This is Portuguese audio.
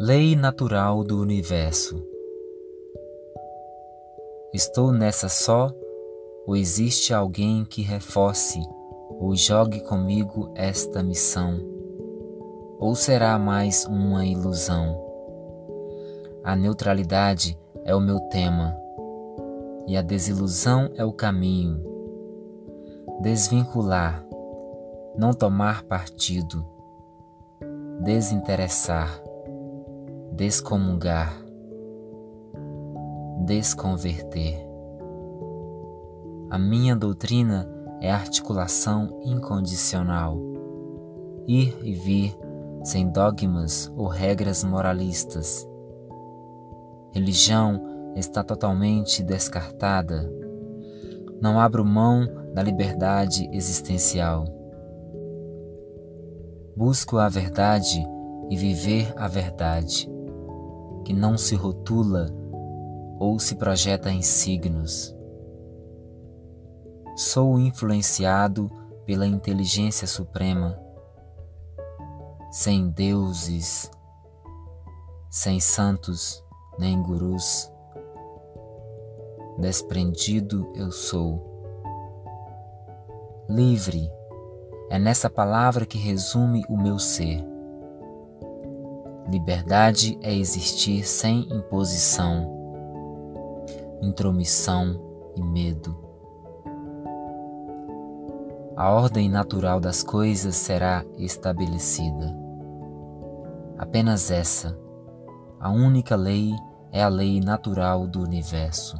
Lei natural do universo. Estou nessa só ou existe alguém que reforce ou jogue comigo esta missão? Ou será mais uma ilusão? A neutralidade é o meu tema e a desilusão é o caminho. Desvincular, não tomar partido, desinteressar descomungar, desconverter. A minha doutrina é articulação incondicional, ir e vir sem dogmas ou regras moralistas. Religião está totalmente descartada. Não abro mão da liberdade existencial. Busco a verdade e viver a verdade que não se rotula ou se projeta em signos. Sou influenciado pela inteligência suprema, sem deuses, sem santos nem gurus. Desprendido eu sou. Livre é nessa palavra que resume o meu ser. Liberdade é existir sem imposição, intromissão e medo. A ordem natural das coisas será estabelecida. Apenas essa, a única lei é a lei natural do universo.